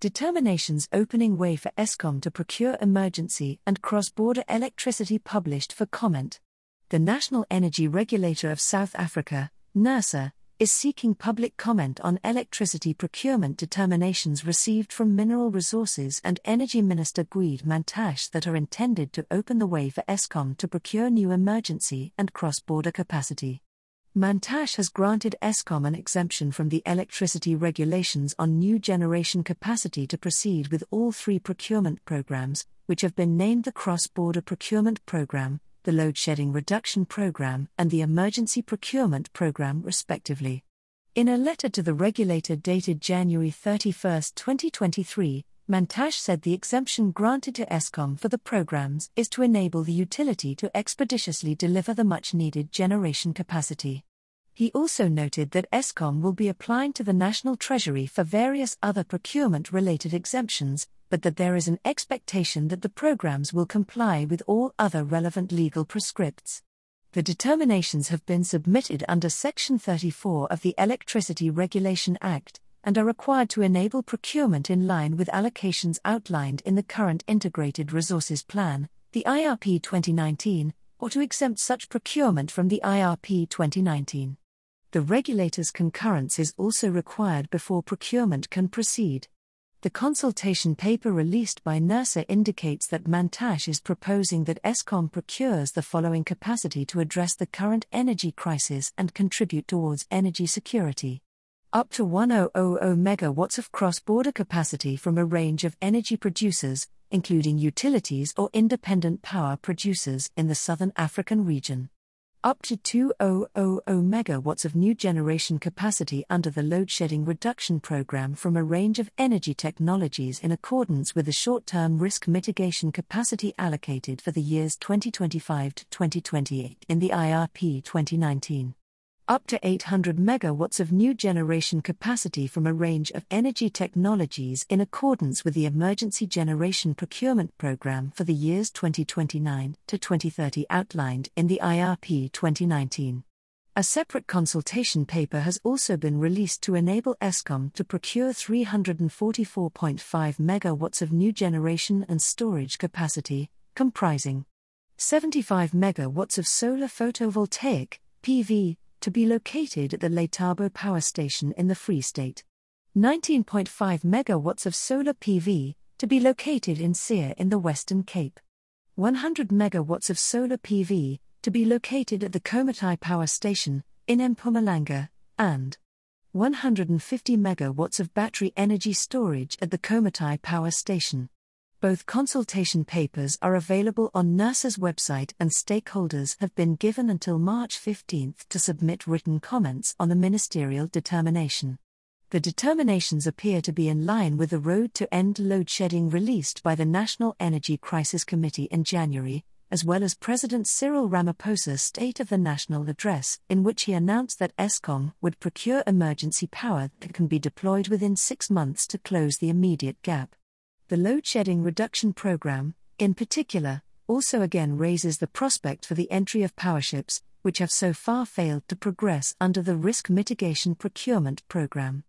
Determinations opening way for Eskom to procure emergency and cross border electricity published for comment. The National Energy Regulator of South Africa, NERSA, is seeking public comment on electricity procurement determinations received from Mineral Resources and Energy Minister Gwede Mantashe that are intended to open the way for Eskom to procure new emergency and cross border capacity. Mantashe has granted Eskom an exemption from the electricity regulations on new generation capacity to proceed with all three procurement programs, which have been named the Cross Border Procurement Program, the Load Shedding Reduction Program, and the Emergency Procurement Program, respectively. In a letter to the regulator dated January 31, 2023, Mantashe said the exemption granted to Eskom for the programs is to enable the utility to expeditiously deliver the much needed generation capacity. He also noted that Eskom will be applying to the National Treasury for various other procurement related exemptions, but that there is an expectation that the programs will comply with all other relevant legal prescripts. The determinations have been submitted under Section 34 of the Electricity Regulation Act and are required to enable procurement in line with allocations outlined in the current Integrated Resources Plan, the IRP 2019, or to exempt such procurement from the IRP 2019. The regulator's concurrence is also required before procurement can proceed. The consultation paper released by NERSA indicates that Mantashe is proposing that Eskom procures the following capacity to address the current energy crisis and contribute towards energy security. Up to 1000 megawatts of cross border capacity from a range of energy producers, including utilities or independent power producers in the southern African region up to 2000 megawatts of new generation capacity under the load shedding reduction program from a range of energy technologies in accordance with the short term risk mitigation capacity allocated for the years 2025 to 2028 in the IRP 2019 up to 800 megawatts of new generation capacity from a range of energy technologies in accordance with the Emergency Generation Procurement Program for the years 2029 to 2030 outlined in the IRP 2019. A separate consultation paper has also been released to enable Eskom to procure 344.5 megawatts of new generation and storage capacity, comprising 75 megawatts of solar photovoltaic PV to be located at the Lethabo Power Station in the Free State. 19.5 megawatts of solar PV, to be located in Sere in the Western Cape. 100 megawatts of solar PV, to be located at the Komati Power Station, in Mpumalanga, and 150 megawatts of battery energy storage at the Komati Power Station. Both consultation papers are available on NERSA's website, and stakeholders have been given until March 15 to submit written comments on the ministerial determination. The determinations appear to be in line with the Road to End Load Shedding released by the National Energy Crisis Committee in January, as well as President Cyril Ramaphosa's State of the National Address, in which he announced that Eskom would procure emergency power that can be deployed within six months to close the immediate gap. The load shedding reduction program, in particular, also again raises the prospect for the entry of powerships, which have so far failed to progress under the risk mitigation procurement program.